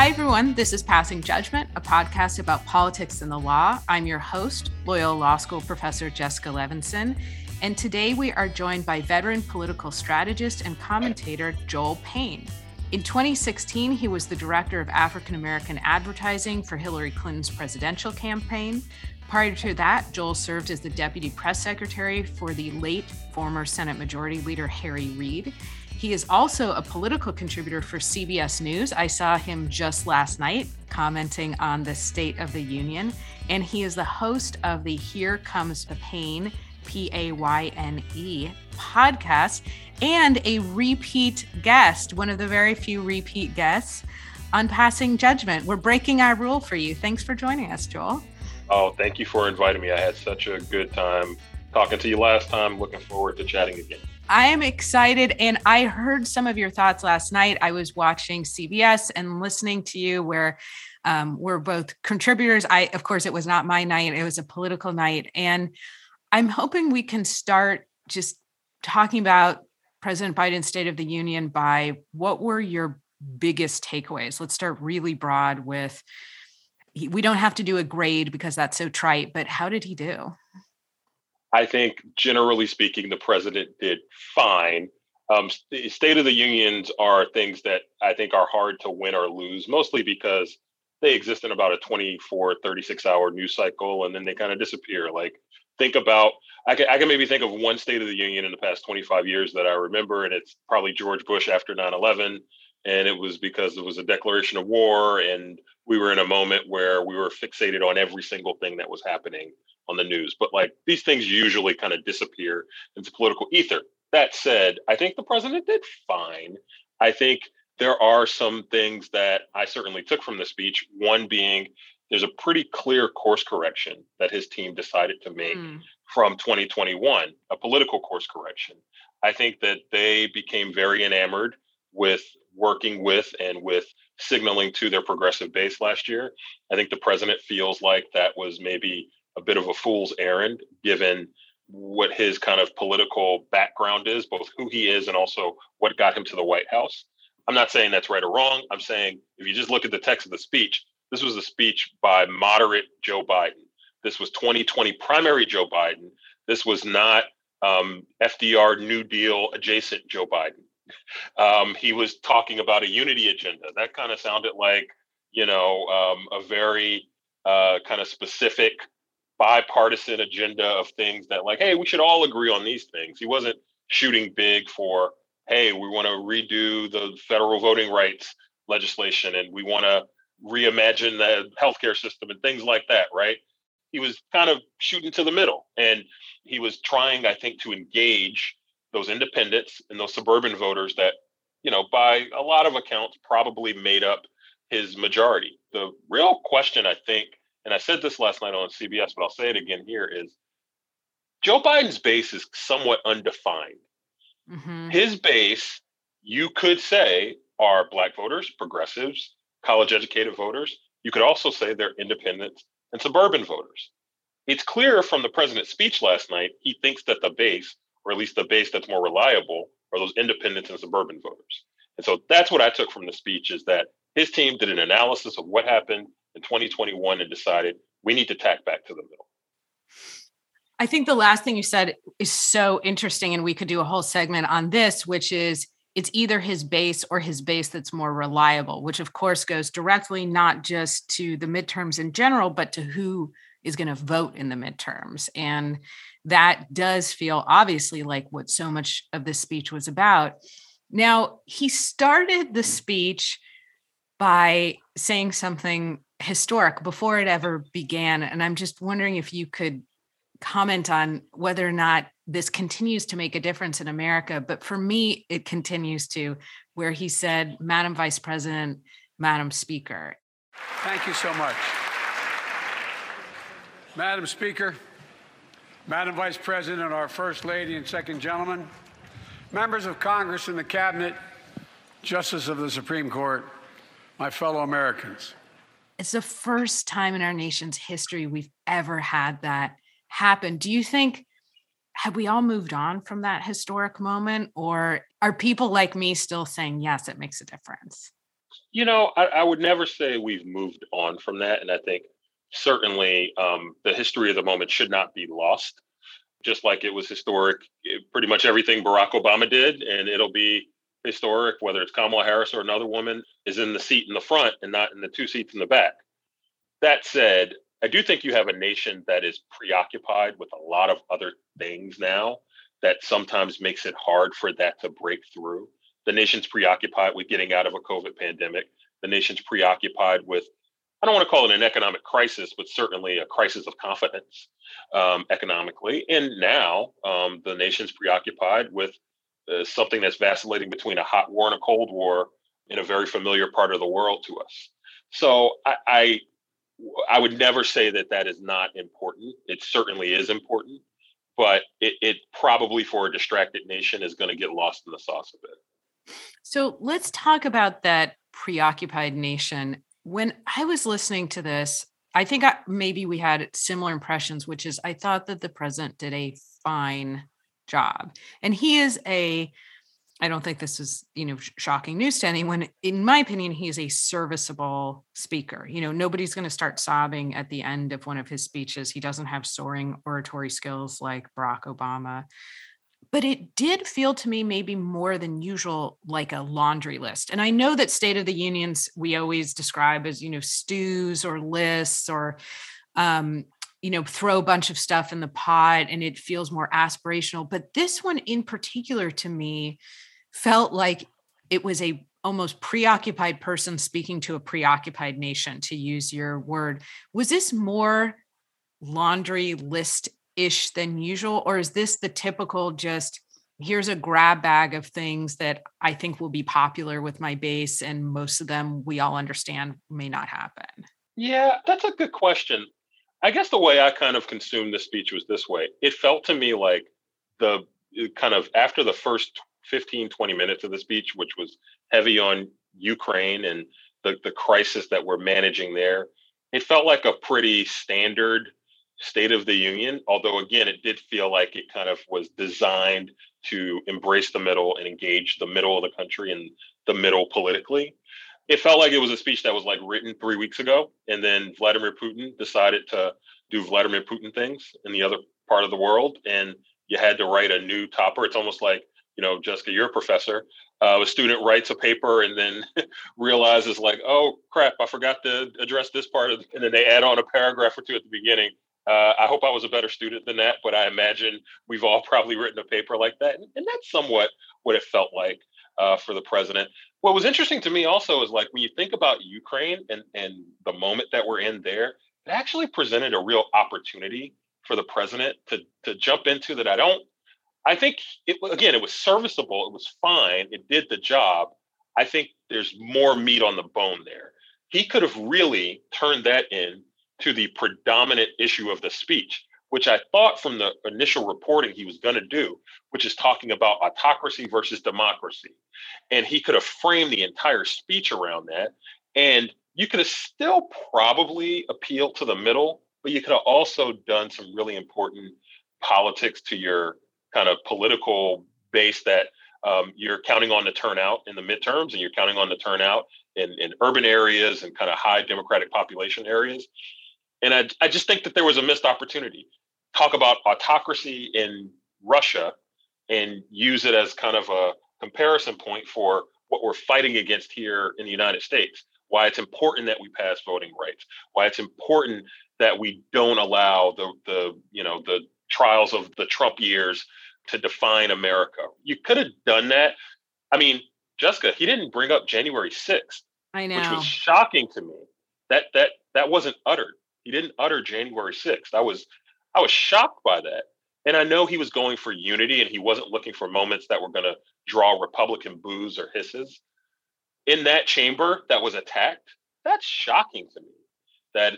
Hi, everyone. This is Passing Judgment, a podcast about politics and the law. I'm your host, Loyola Law School professor Jessica Levinson. And today we are joined by veteran political strategist and commentator Joel Payne. In 2016, he was the director of African American advertising for Hillary Clinton's presidential campaign. Prior to that, Joel served as the deputy press secretary for the late former Senate Majority Leader Harry Reid. He is also a political contributor for CBS News. I saw him just last night commenting on the State of the Union. And he is the host of the Here Comes the Payne, P A Y N E podcast, and a repeat guest, one of the very few repeat guests on Passing Judgment. We're breaking our rule for you. Thanks for joining us, Joel. Oh, thank you for inviting me. I had such a good time talking to you last time. Looking forward to chatting again. I am excited. And I heard some of your thoughts last night. I was watching CBS and listening to you, where um, we're both contributors. I, of course, it was not my night, it was a political night. And I'm hoping we can start just talking about President Biden's State of the Union by what were your biggest takeaways? Let's start really broad with we don't have to do a grade because that's so trite, but how did he do? I think, generally speaking, the president did fine. Um, State of the Unions are things that I think are hard to win or lose, mostly because they exist in about a 24, 36 hour news cycle and then they kind of disappear. Like, think about, I can, I can maybe think of one State of the Union in the past 25 years that I remember, and it's probably George Bush after 9 11. And it was because it was a declaration of war, and we were in a moment where we were fixated on every single thing that was happening on the news. But like these things usually kind of disappear into political ether. That said, I think the president did fine. I think there are some things that I certainly took from the speech. One being there's a pretty clear course correction that his team decided to make mm. from 2021, a political course correction. I think that they became very enamored with working with and with signaling to their progressive base last year. I think the president feels like that was maybe a bit of a fool's errand given what his kind of political background is, both who he is and also what got him to the White House. I'm not saying that's right or wrong. I'm saying if you just look at the text of the speech, this was a speech by moderate Joe Biden. This was 2020 primary Joe Biden. This was not um, FDR New Deal adjacent Joe Biden. Um, he was talking about a unity agenda. That kind of sounded like, you know, um, a very uh, kind of specific bipartisan agenda of things that like, hey, we should all agree on these things. He wasn't shooting big for, hey, we want to redo the federal voting rights legislation and we want to reimagine the healthcare system and things like that, right? He was kind of shooting to the middle and he was trying, I think, to engage those independents and those suburban voters that, you know, by a lot of accounts, probably made up his majority. The real question, I think, and I said this last night on CBS, but I'll say it again here is Joe Biden's base is somewhat undefined. Mm-hmm. His base, you could say, are black voters, progressives, college educated voters. You could also say they're independents and suburban voters. It's clear from the president's speech last night, he thinks that the base, or at least the base that's more reliable, are those independents and suburban voters. And so that's what I took from the speech is that his team did an analysis of what happened in 2021 and decided we need to tack back to the middle. I think the last thing you said is so interesting, and we could do a whole segment on this, which is it's either his base or his base that's more reliable, which of course goes directly not just to the midterms in general, but to who is going to vote in the midterms. And that does feel obviously like what so much of this speech was about. Now, he started the speech by saying something historic before it ever began. And I'm just wondering if you could comment on whether or not this continues to make a difference in America. But for me, it continues to, where he said, Madam Vice President, Madam Speaker. Thank you so much. Madam Speaker, Madam Vice President, our First Lady and Second Gentleman, members of Congress and the Cabinet, Justice of the Supreme Court, my fellow Americans. It's the first time in our nation's history we've ever had that happen. Do you think have we all moved on from that historic moment or are people like me still saying yes it makes a difference? You know, I, I, would never say we've moved on from that. And I think certainly um, the history of the moment should not be lost, just like it was historic, eh, pretty much everything Barack Obama did. And it'll be historic, whether it's Kamala Harris or another woman is in the seat in the front and not in the two seats in the back. That said, I do think you have a nation that is preoccupied with a lot of other things now that sometimes makes it hard for that to break through. The nation's preoccupied with getting out of a COVID pandemic. The nation's preoccupied with, I don't want to call it an economic crisis, but certainly a crisis of confidence um, economically. And now um, the nation's preoccupied with uh, something that's vacillating between a hot war and a cold war in a very familiar part of the world to us. So I, I, I would never say that that is not important. It certainly is important, but it, it probably for a distracted nation is going to get lost in the sauce a bit. So let's talk about that preoccupied nation. When I was listening to this, I think I, maybe we had similar impressions, which is I thought that the president did a fine job. And he is a I don't think this is, you know, shocking news to anyone. In my opinion, he is a serviceable speaker. You know, nobody's going to start sobbing at the end of one of his speeches. He doesn't have soaring oratory skills like Barack Obama. But it did feel to me maybe more than usual like a laundry list. And I know that State of the Unions we always describe as, you know, stews or lists or um, you know throw a bunch of stuff in the pot and it feels more aspirational. But this one in particular to me felt like it was a almost preoccupied person speaking to a preoccupied nation to use your word. Was this more laundry list ish than usual or is this the typical just here's a grab bag of things that i think will be popular with my base and most of them we all understand may not happen yeah that's a good question I guess the way I kind of consumed this speech was this way. It felt to me like the kind of after the first 15, 20 minutes of the speech, which was heavy on Ukraine and the, the crisis that we're managing there, it felt like a pretty standard State of the Union. Although, again, it did feel like it kind of was designed to embrace the middle and engage the middle of the country and the middle politically it felt like it was a speech that was like written three weeks ago, and then Vladimir Putin decided to do Vladimir Putin things in the other part of the world, and you had to write a new topper. It's almost like you know, Jessica, you're a professor. Uh, a student writes a paper and then realizes like, oh crap, I forgot to address this part, of, and then they add on a paragraph or two at the beginning. Uh, I hope I was a better student than that, but I imagine we've all probably written a paper like that, and, and that's somewhat what it felt like uh, for the president. What was interesting to me also is like when you think about Ukraine and and the moment that we're in there, it actually presented a real opportunity for the president to to jump into that. I don't. I think it again, it was serviceable. It was fine. It did the job. I think there's more meat on the bone there. He could have really turned that in to the predominant issue of the speech which I thought from the initial reporting he was going to do, which is talking about autocracy versus democracy. And he could have framed the entire speech around that. And you could have still probably appealed to the middle, but you could have also done some really important politics to your kind of political base that um, you're counting on the turnout in the midterms and you're counting on the turnout in, in urban areas and kind of high democratic population areas. And I, I just think that there was a missed opportunity talk about autocracy in Russia and use it as kind of a comparison point for what we're fighting against here in the United States. Why it's important that we pass voting rights. Why it's important that we don't allow the the you know the trials of the Trump years to define America. You could have done that. I mean, Jessica, he didn't bring up January 6th. I know. Which was shocking to me. That that that wasn't uttered. He didn't utter January 6th. I was I was shocked by that. And I know he was going for unity and he wasn't looking for moments that were going to draw Republican boos or hisses. In that chamber that was attacked, that's shocking to me that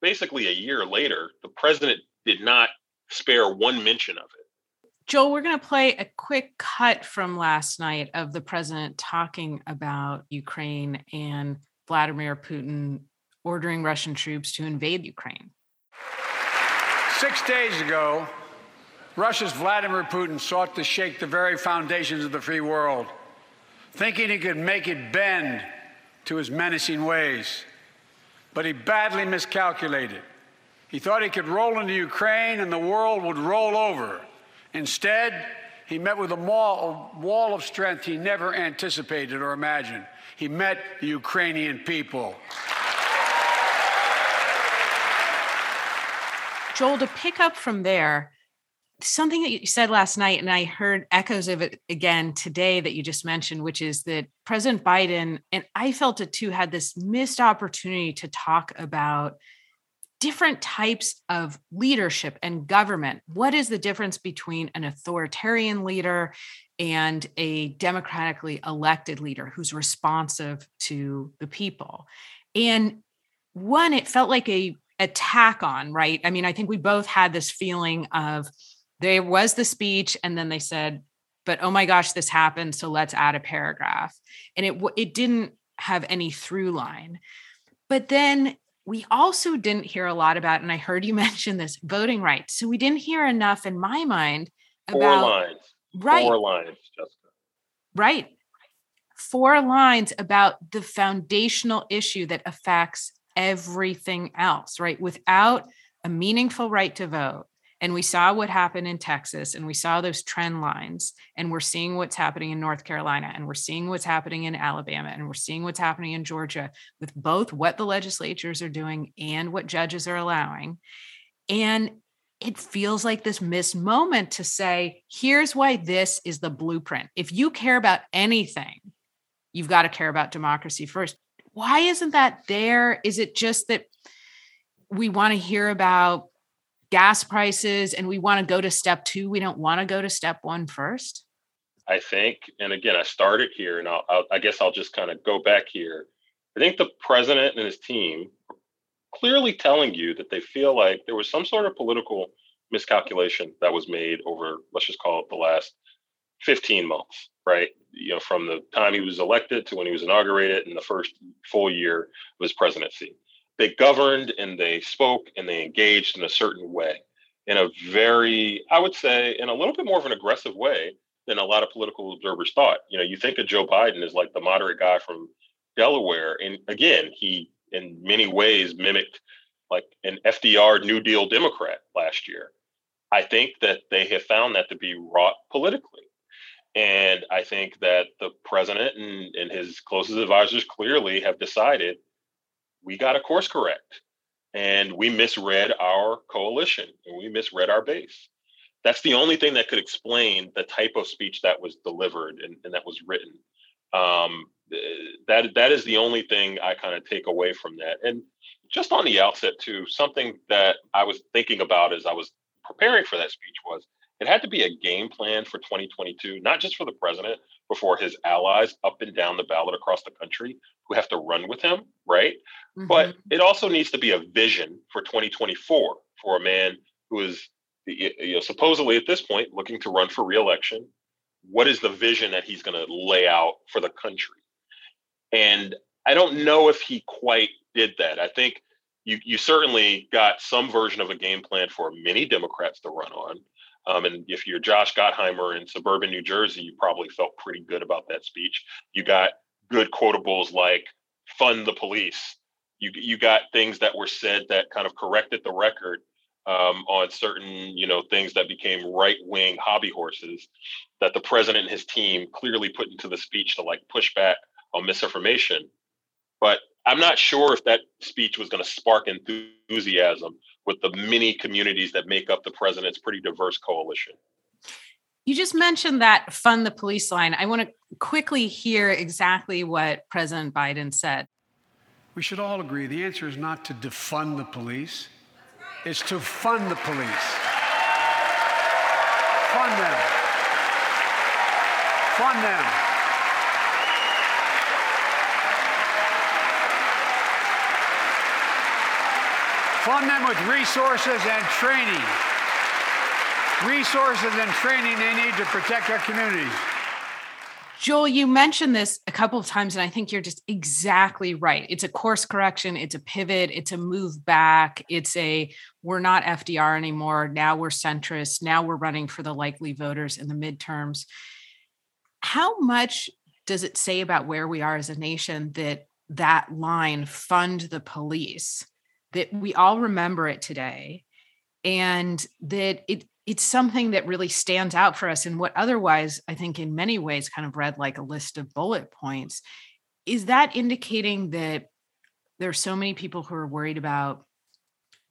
basically a year later, the president did not spare one mention of it. Joel, we're going to play a quick cut from last night of the president talking about Ukraine and Vladimir Putin ordering Russian troops to invade Ukraine. Six days ago, Russia's Vladimir Putin sought to shake the very foundations of the free world, thinking he could make it bend to his menacing ways. But he badly miscalculated. He thought he could roll into Ukraine and the world would roll over. Instead, he met with a wall of strength he never anticipated or imagined. He met the Ukrainian people. Joel, to pick up from there, something that you said last night, and I heard echoes of it again today that you just mentioned, which is that President Biden, and I felt it too, had this missed opportunity to talk about different types of leadership and government. What is the difference between an authoritarian leader and a democratically elected leader who's responsive to the people? And one, it felt like a attack on, right? I mean, I think we both had this feeling of there was the speech, and then they said, but oh my gosh, this happened. So let's add a paragraph. And it it didn't have any through line. But then we also didn't hear a lot about, and I heard you mention this voting rights. So we didn't hear enough in my mind about four lines. Right. Four lines, Jessica. Right. Four lines about the foundational issue that affects everything else, right? Without a meaningful right to vote, and we saw what happened in Texas and we saw those trend lines and we're seeing what's happening in North Carolina and we're seeing what's happening in Alabama and we're seeing what's happening in Georgia with both what the legislatures are doing and what judges are allowing. And it feels like this missed moment to say, here's why this is the blueprint. If you care about anything, you've got to care about democracy first. Why isn't that there? Is it just that we want to hear about gas prices and we want to go to step two. We don't want to go to step one first. I think, and again, I started here, and I'll, I'll, i guess I'll just kind of go back here. I think the president and his team are clearly telling you that they feel like there was some sort of political miscalculation that was made over, let's just call it the last 15 months, right? You know, from the time he was elected to when he was inaugurated in the first full year of his presidency they governed and they spoke and they engaged in a certain way in a very i would say in a little bit more of an aggressive way than a lot of political observers thought. You know you think of joe biden as like the moderate guy from delaware and again he in many ways mimicked like an fdr new deal democrat last year. I think that they have found that to be wrought politically and i think that the president and, and his closest advisors clearly have decided we got a course correct and we misread our coalition and we misread our base. That's the only thing that could explain the type of speech that was delivered and, and that was written. Um, that that is the only thing I kind of take away from that. And just on the outset, too, something that I was thinking about as I was preparing for that speech was it had to be a game plan for 2022, not just for the president, but for his allies up and down the ballot across the country who have to run with him, right? Mm-hmm. But it also needs to be a vision for 2024 for a man who is you know, supposedly at this point looking to run for reelection. What is the vision that he's going to lay out for the country? And I don't know if he quite did that. I think you you certainly got some version of a game plan for many Democrats to run on. Um, and if you're Josh Gottheimer in suburban New Jersey, you probably felt pretty good about that speech. You got good quotables like "fund the police." You you got things that were said that kind of corrected the record um, on certain you know things that became right wing hobby horses that the president and his team clearly put into the speech to like push back on misinformation. But I'm not sure if that speech was going to spark enthusiasm with the many communities that make up the president's pretty diverse coalition. You just mentioned that fund the police line. I want to quickly hear exactly what President Biden said. We should all agree the answer is not to defund the police, it's to fund the police. Fund them. Fund them. Fund them with resources and training. Resources and training they need to protect our communities. Joel, you mentioned this a couple of times, and I think you're just exactly right. It's a course correction, it's a pivot, it's a move back, it's a we're not FDR anymore. Now we're centrist. Now we're running for the likely voters in the midterms. How much does it say about where we are as a nation that that line, fund the police, that we all remember it today and that it it's something that really stands out for us in what otherwise i think in many ways kind of read like a list of bullet points is that indicating that there's so many people who are worried about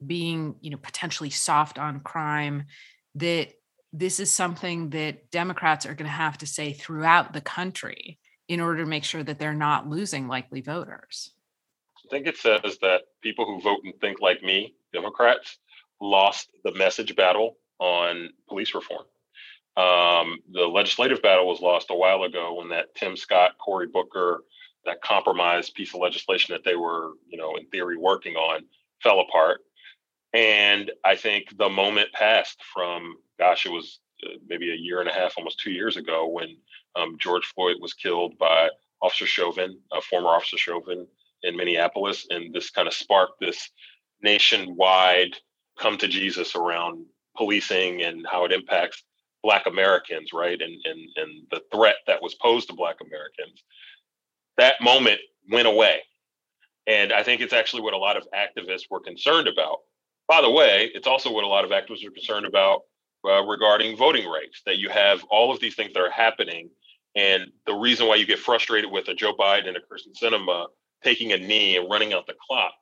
being you know potentially soft on crime that this is something that democrats are going to have to say throughout the country in order to make sure that they're not losing likely voters think it says that people who vote and think like me democrats lost the message battle on police reform um, the legislative battle was lost a while ago when that tim scott cory booker that compromise piece of legislation that they were, you know, in theory working on fell apart. And I think the moment passed from, gosh, it was uh, maybe a year and a half, almost two years ago, when um, George Floyd was killed by Officer Chauvin, uh, former Officer Chauvin in Minneapolis. And this kind of sparked this nationwide come to Jesus around policing and how it impacts Black Americans, right? And, and, and the threat that was posed to Black Americans that moment went away. And I think it's actually what a lot of activists were concerned about. By the way, it's also what a lot of activists are concerned about uh, regarding voting rights, that you have all of these things that are happening. And the reason why you get frustrated with a Joe Biden and a Kyrsten Sinema taking a knee and running out the clock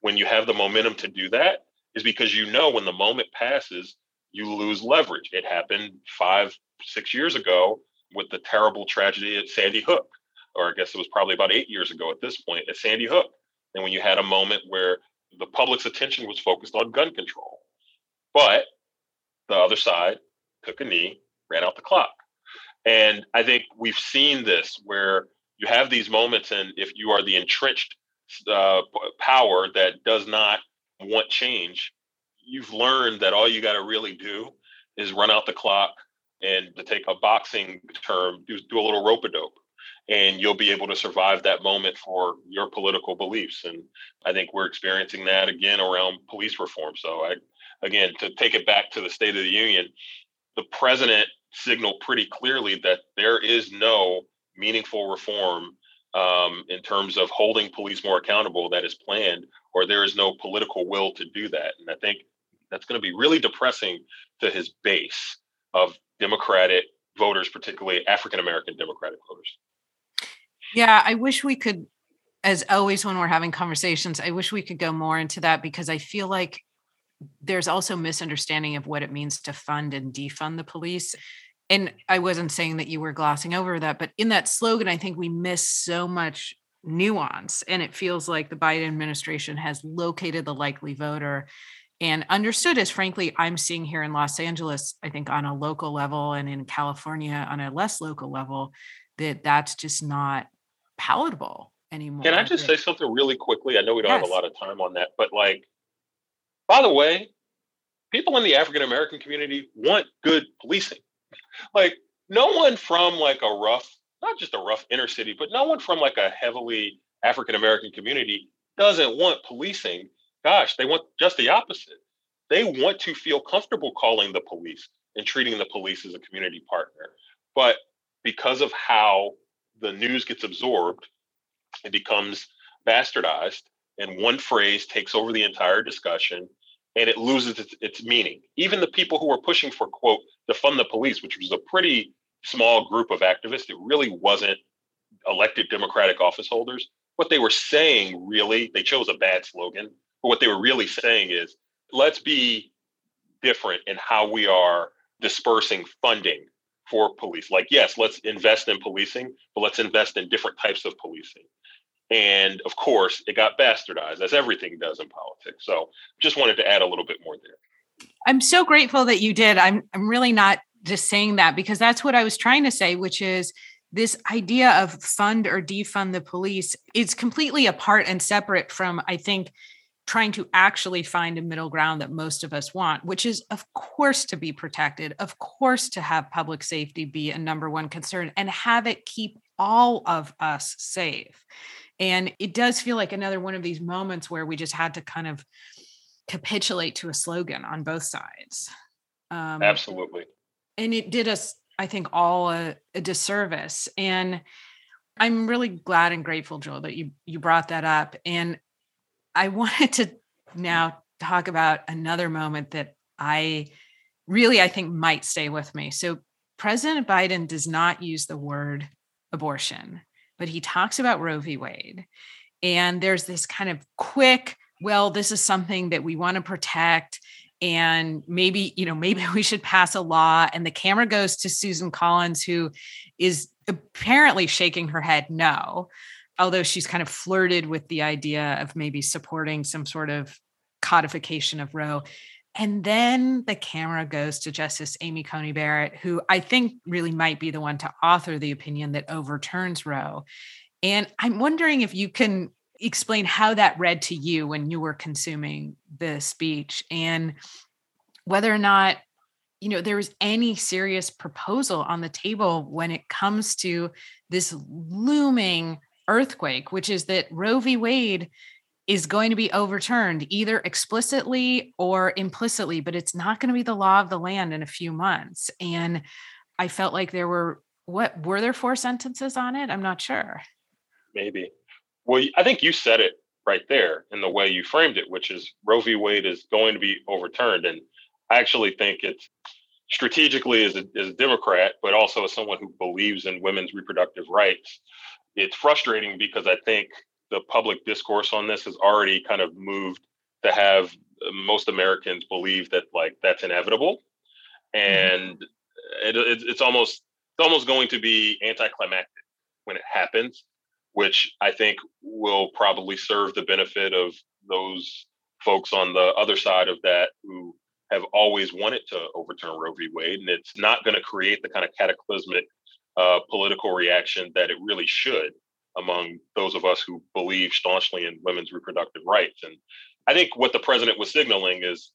when you have the momentum to do that is because you know when the moment passes, you lose leverage. It happened five, six years ago with the terrible tragedy at Sandy Hook or I guess it was probably about eight years ago at this point, at Sandy Hook. And when you had a moment where the public's attention was focused on gun control. But the other side took a knee, ran out the clock. And I think we've seen this where you have these moments, and if you are the entrenched uh, power that does not want change, you've learned that all you got to really do is run out the clock and to take a boxing term, do, do a little rope a dope and you'll be able to survive that moment for your political beliefs. And I think we're experiencing that again around police reform. So I, again, to take it back to the State of the Union, the president signaled pretty clearly that there is no meaningful reform um, in terms of holding police more accountable that is planned, or there is no political will to do that. And I think that's going to be really depressing to his base of Democratic voters, particularly African American Democratic voters. Yeah, I wish we could, as always when we're having conversations, I wish we could go more into that because I feel like there's also misunderstanding of what it means to fund and defund the police. And I wasn't saying that you were glossing over that, but in that slogan, I think we miss so much nuance. And it feels like the Biden administration has located the likely voter and understood as frankly i'm seeing here in los angeles i think on a local level and in california on a less local level that that's just not palatable anymore. Can I just say something really quickly? I know we don't yes. have a lot of time on that, but like, by the way, people in the African American community want good policing. Like, no one from like a rough, not just a rough inner city, but no one from like a heavily African American community doesn't want policing. Gosh, they want just the opposite. They want to feel comfortable calling the police and treating the police as a community partner. But because of how the news gets absorbed, it becomes bastardized, and one phrase takes over the entire discussion and it loses its, its meaning. Even the people who were pushing for, quote, defund the police, which was a pretty small group of activists, it really wasn't elected Democratic office holders. What they were saying, really, they chose a bad slogan, but what they were really saying is let's be different in how we are dispersing funding for police. Like, yes, let's invest in policing, but let's invest in different types of policing. And of course, it got bastardized, as everything does in politics. So just wanted to add a little bit more there. I'm so grateful that you did. I'm I'm really not just saying that because that's what I was trying to say, which is this idea of fund or defund the police is completely apart and separate from, I think, trying to actually find a middle ground that most of us want, which is, of course, to be protected, of course, to have public safety be a number one concern and have it keep all of us safe. And it does feel like another one of these moments where we just had to kind of capitulate to a slogan on both sides. Um, Absolutely. And it did us, I think, all a, a disservice. And I'm really glad and grateful, Joel, that you you brought that up. And I wanted to now talk about another moment that I really I think might stay with me. So President Biden does not use the word abortion, but he talks about Roe v. Wade. And there's this kind of quick, well, this is something that we want to protect. And maybe, you know, maybe we should pass a law. And the camera goes to Susan Collins, who is apparently shaking her head no, although she's kind of flirted with the idea of maybe supporting some sort of codification of Roe. And then the camera goes to Justice Amy Coney Barrett, who I think really might be the one to author the opinion that overturns Roe. And I'm wondering if you can explain how that read to you when you were consuming the speech and whether or not you know there was any serious proposal on the table when it comes to this looming earthquake which is that Roe v Wade is going to be overturned either explicitly or implicitly, but it's not going to be the law of the land in a few months. And I felt like there were what were there four sentences on it? I'm not sure. Maybe. Well, I think you said it right there in the way you framed it, which is Roe v. Wade is going to be overturned. And I actually think it's strategically as a, as a Democrat, but also as someone who believes in women's reproductive rights, it's frustrating because I think the public discourse on this has already kind of moved to have most Americans believe that like that's inevitable, mm-hmm. and mm-hmm. it, it, it's almost it's almost going to be anticlimactic when it happens, which I think will probably serve the benefit of those folks on the other side of that who have always wanted to overturn Roe v. Wade, and it's not going to create the kind of cataclysmic uh, political reaction that it really should among those of us who believe staunchly in women's reproductive rights. And I think what the president was signaling is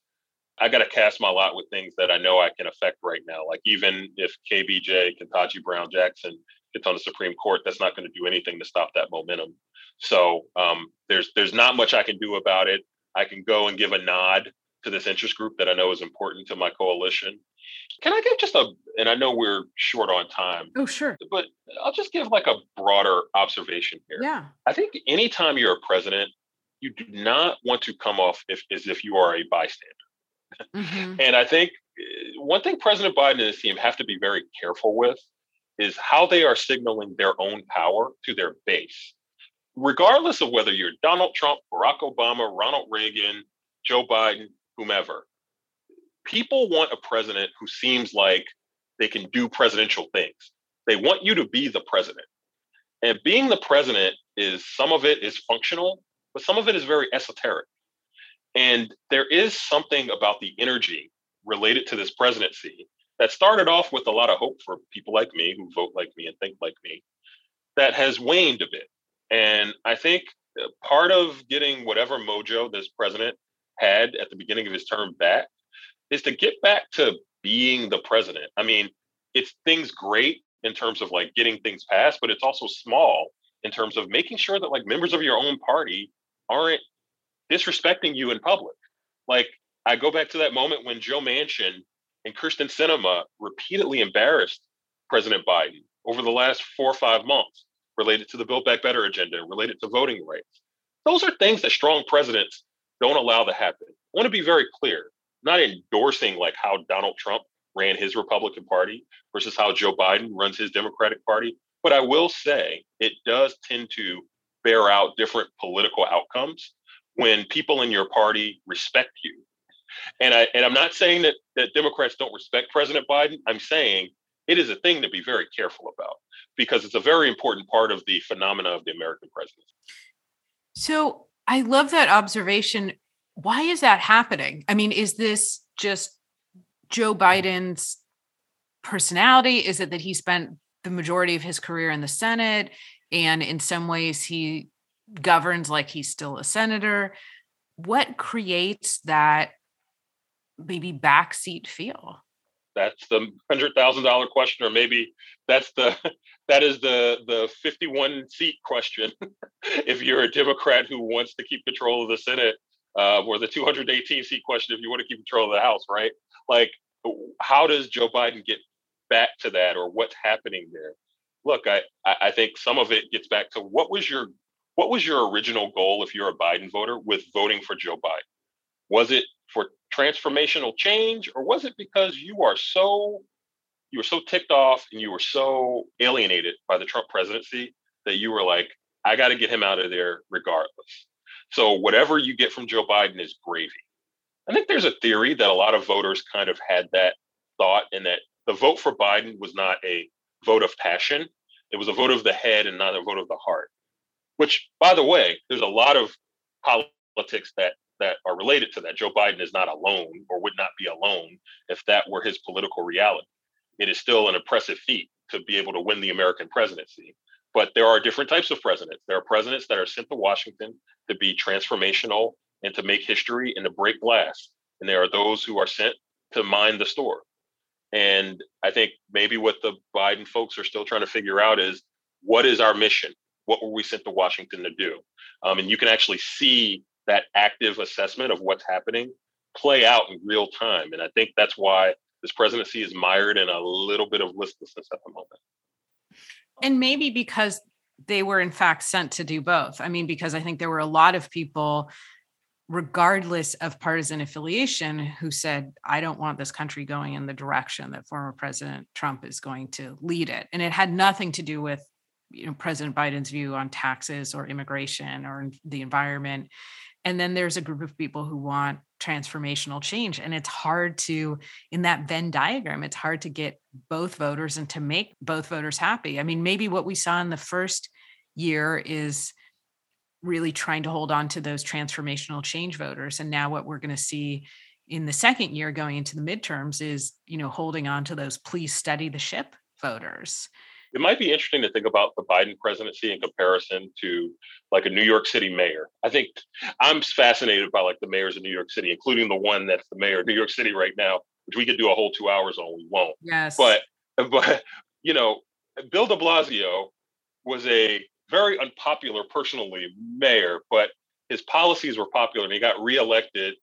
I got to cast my lot with things that I know I can affect right now. Like even if KBJ, Ketanji Brown Jackson, gets on the Supreme Court, that's not going to do anything to stop that momentum. So um, there's there's not much I can do about it. I can go and give a nod to this interest group that I know is important to my coalition. Can I give just a, and I know we're short on time. Oh, sure. But I'll just give like a broader observation here. Yeah. I think anytime you're a president, you do not want to come off if, as if you are a bystander. Mm-hmm. and I think eh, one thing President Biden and his team have to be very careful with is how they are signaling their own power to their base. Regardless of whether you're Donald Trump, Barack Obama, Ronald Reagan, Joe Biden, whomever, people want a president who seems like they can do presidential things. They want you to be the president. And being the president is some of it is functional, but some of it is very esoteric. And there is something about the energy related to this presidency that started off with a lot of hope for people like me who vote like me and think like me that has waned a bit. And I think part of getting whatever mojo this president had at the beginning of his term back is to get back to being the president. I mean, it's things great in terms of like getting things passed, but it's also small in terms of making sure that like members of your own party aren't disrespecting you in public. Like I go back to that moment when Joe Manchin and Kyrsten Sinema repeatedly embarrassed President Biden over the last four or five months related to the Build Back Better agenda, related to voting rights. Those are things that strong presidents don't allow to happen. I want to be very clear not endorsing like how Donald Trump ran his Republican Party versus how Joe Biden runs his Democratic Party. But I will say it does tend to bear out different political outcomes when people in your party respect you. And I and I'm not saying that that Democrats don't respect President Biden. I'm saying it is a thing to be very careful about because it's a very important part of the phenomena of the American presidency. So I love that observation why is that happening? I mean, is this just Joe Biden's personality? Is it that he spent the majority of his career in the Senate and in some ways he governs like he's still a senator? What creates that maybe backseat feel? That's the hundred thousand dollar question, or maybe that's the that is the the fifty one seat question. if you're a Democrat who wants to keep control of the Senate, uh, or the 218 seat question if you want to keep control of the House, right? Like, how does Joe Biden get back to that, or what's happening there? look, I I think some of it gets back to what was your what was your original goal if you're a Biden voter with voting for Joe Biden? Was it for transformational change, or was it because you are so you were so ticked off and you were so alienated by the Trump presidency that you were like, I got to get him out of there regardless. So whatever you get from Joe Biden is gravy. I think there's a theory that a lot of voters kind of had that thought and that the vote for Biden was not a vote of passion. It was a vote of the head and not a vote of the heart. Which, by the way, there's a lot of politics that that are related to that. Joe Biden is not alone or would not be alone if that were his political reality. It is still an impressive feat to be able to win the American presidency. But there are different types of presidents. There are presidents that are sent to Washington to be transformational and to make history and to break glass. And there are those who are sent to mind the store. And I think maybe what the Biden folks are still trying to figure out is what is our mission? What were we sent to Washington to do? Um, and you can actually see that active assessment of what's happening play out in real time. And I think that's why this presidency is mired in a little bit of listlessness at the moment. And maybe because they were in fact sent to do both. I mean, because I think there were a lot of people regardless of partisan affiliation, who said, I don't want this country going in the direction that former President Trump is going to lead it. And it had nothing to do with you know President Biden's view on taxes or immigration or the environment. And then there's a group of people who want transformational change. And it's hard to, in that Venn diagram, it's hard to get both voters and to make both voters happy. I mean, maybe what we saw in the first year is really trying to hold on to those transformational change voters. And now what we're going to see in the second year going into the midterms is, you know, holding on to those please study the ship voters. It might be interesting to think about the Biden presidency in comparison to like a New York City mayor. I think I'm fascinated by like the mayors of New York City, including the one that's the mayor of New York City right now, which we could do a whole two hours on. We won't. Yes. But but you know, Bill de Blasio was a very unpopular personally mayor, but his policies were popular and he got reelected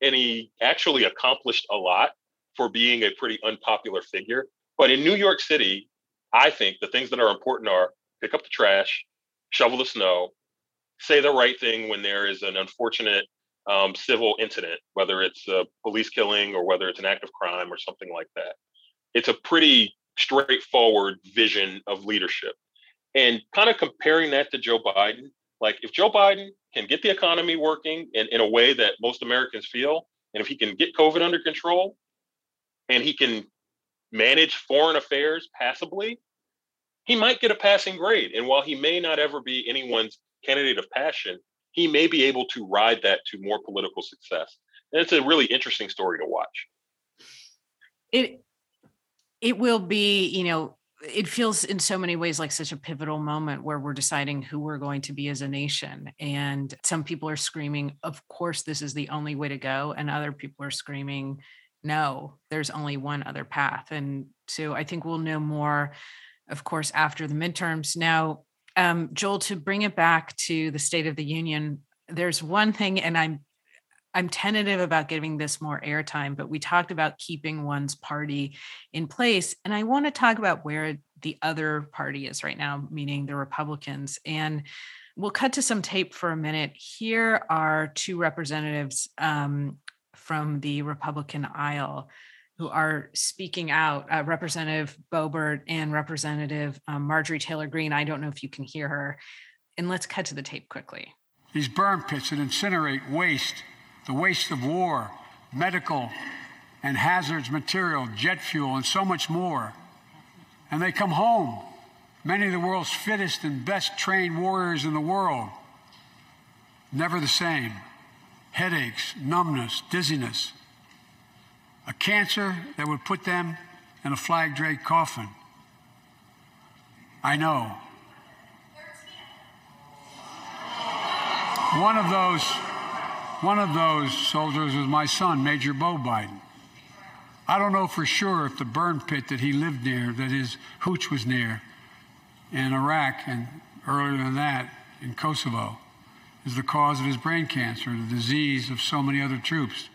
and he actually accomplished a lot for being a pretty unpopular figure. But in New York City, I think the things that are important are pick up the trash, shovel the snow, say the right thing when there is an unfortunate um, civil incident, whether it's a police killing or whether it's an act of crime or something like that. It's a pretty straightforward vision of leadership and kind of comparing that to Joe Biden. Like if Joe Biden can get the economy working in, in a way that most Americans feel, and if he can get COVID under control and he can manage foreign affairs passably, he might get a passing grade. And while he may not ever be anyone's candidate of passion, he may be able to ride that to more political success. And it's a really interesting story to watch. It it will be, you know, it feels in so many ways like such a pivotal moment where we're deciding who we're going to be as a nation. And some people are screaming, of course, this is the only way to go. And other people are screaming, no, there's only one other path. And so I think we'll know more, of course, after the midterms. Now, um, Joel, to bring it back to the State of the Union, there's one thing, and I'm I'm tentative about giving this more airtime, but we talked about keeping one's party in place. And I want to talk about where the other party is right now, meaning the Republicans. And we'll cut to some tape for a minute. Here are two representatives um, from the Republican aisle who are speaking out uh, Representative Boebert and Representative um, Marjorie Taylor Greene. I don't know if you can hear her. And let's cut to the tape quickly. These burn pits that incinerate waste the waste of war, medical and hazards material, jet fuel, and so much more. And they come home, many of the world's fittest and best trained warriors in the world. Never the same. Headaches, numbness, dizziness. A cancer that would put them in a flag draped coffin. I know. One of those one of those soldiers was my son, Major Beau Biden. I don't know for sure if the burn pit that he lived near, that his hooch was near in Iraq and earlier than that in Kosovo, is the cause of his brain cancer, the disease of so many other troops.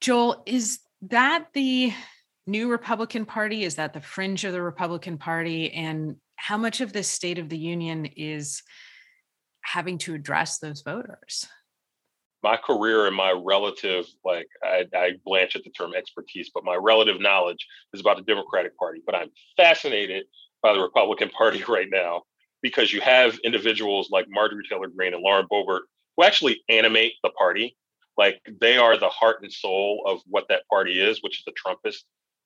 Joel, is that the new Republican Party? Is that the fringe of the Republican Party? And how much of this State of the Union is having to address those voters? My career and my relative, like I, I blanch at the term expertise, but my relative knowledge is about the Democratic Party. But I'm fascinated by the Republican Party right now because you have individuals like Marjorie Taylor Greene and Lauren Boebert who actually animate the party. Like they are the heart and soul of what that party is, which is the Trumpist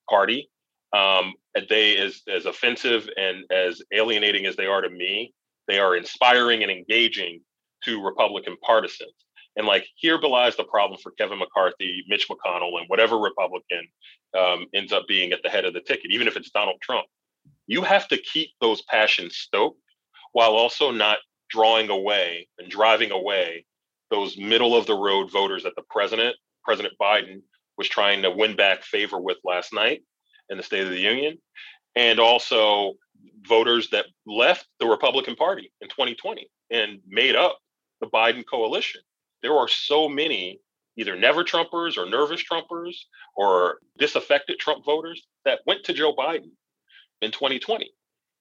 party. Um, they, as as offensive and as alienating as they are to me, they are inspiring and engaging to Republican partisans. And like here belies the problem for Kevin McCarthy, Mitch McConnell, and whatever Republican um, ends up being at the head of the ticket, even if it's Donald Trump. You have to keep those passions stoked while also not drawing away and driving away those middle of the road voters that the president, President Biden, was trying to win back favor with last night in the State of the Union, and also voters that left the Republican Party in 2020 and made up the Biden coalition. There are so many either never Trumpers or nervous Trumpers or disaffected Trump voters that went to Joe Biden in 2020.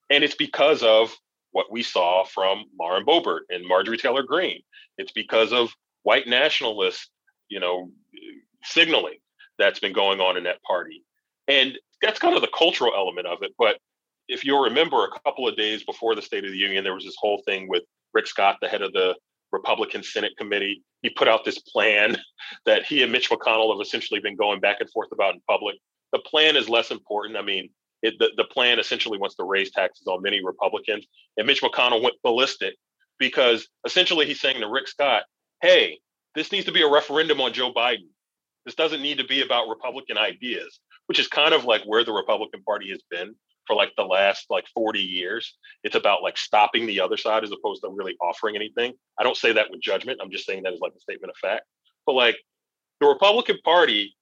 And it's because of what we saw from Lauren Boebert and Marjorie Taylor Greene. It's because of white nationalist, you know, signaling that's been going on in that party. And that's kind of the cultural element of it. But if you'll remember, a couple of days before the State of the Union, there was this whole thing with Rick Scott, the head of the Republican Senate committee. He put out this plan that he and Mitch McConnell have essentially been going back and forth about in public. The plan is less important. I mean, it, the, the plan essentially wants to raise taxes on many Republicans. And Mitch McConnell went ballistic because essentially he's saying to Rick Scott, hey, this needs to be a referendum on Joe Biden. This doesn't need to be about Republican ideas, which is kind of like where the Republican Party has been for like the last like 40 years. It's about like stopping the other side as opposed to really offering anything. I don't say that with judgment. I'm just saying that as like a statement of fact. But like the Republican Party,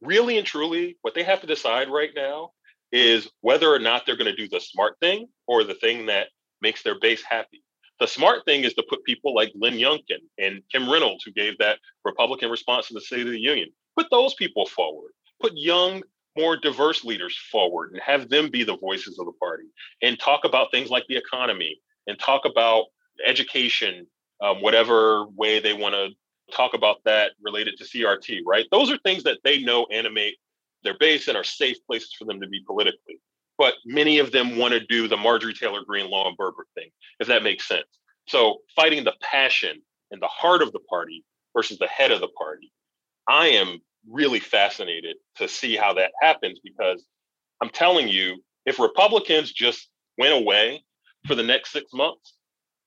really and truly, what they have to decide right now is whether or not they're going to do the smart thing or the thing that makes their base happy. The smart thing is to put people like Glenn Youngkin and Kim Reynolds, who gave that Republican response to the State of the Union, put those people forward. Put young, more diverse leaders forward and have them be the voices of the party and talk about things like the economy and talk about education, um, whatever way they want to talk about that related to CRT, right? Those are things that they know animate their base and are safe places for them to be politically. But many of them want to do the Marjorie Taylor Greene, and Boebert thing, if that makes sense. So fighting the passion and the heart of the party versus the head of the party. I am really fascinated to see how that happens because I'm telling you, if Republicans just went away for the next six months,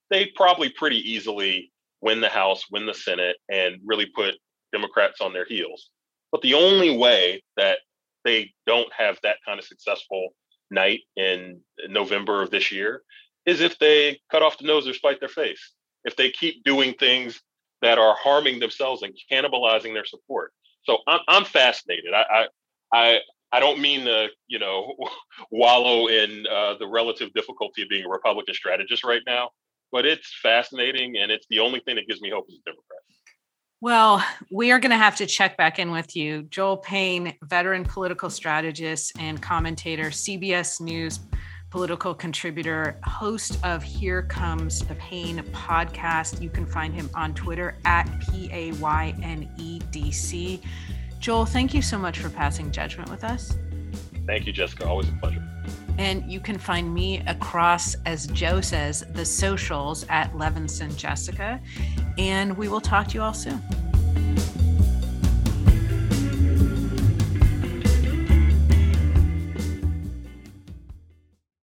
they'd probably pretty easily win the House, win the Senate, and really put Democrats on their heels. But the only way that they don't have that kind of successful night in November of this year is if they cut off the nose or spite their face. If they keep doing things that are harming themselves and cannibalizing their support. So I'm, I'm fascinated. I, I, I, don't mean to, you know, wallow in uh, the relative difficulty of being a Republican strategist right now, but it's fascinating, and it's the only thing that gives me hope as a Democrat. Well, we are going to have to check back in with you. Joel Payne, veteran political strategist and commentator, CBS News political contributor, host of Here Comes the Pain podcast. You can find him on Twitter at P A Y N E D C. Joel, thank you so much for passing judgment with us. Thank you, Jessica. Always a pleasure. And you can find me across, as Joe says, the socials at Levinson Jessica. And we will talk to you all soon.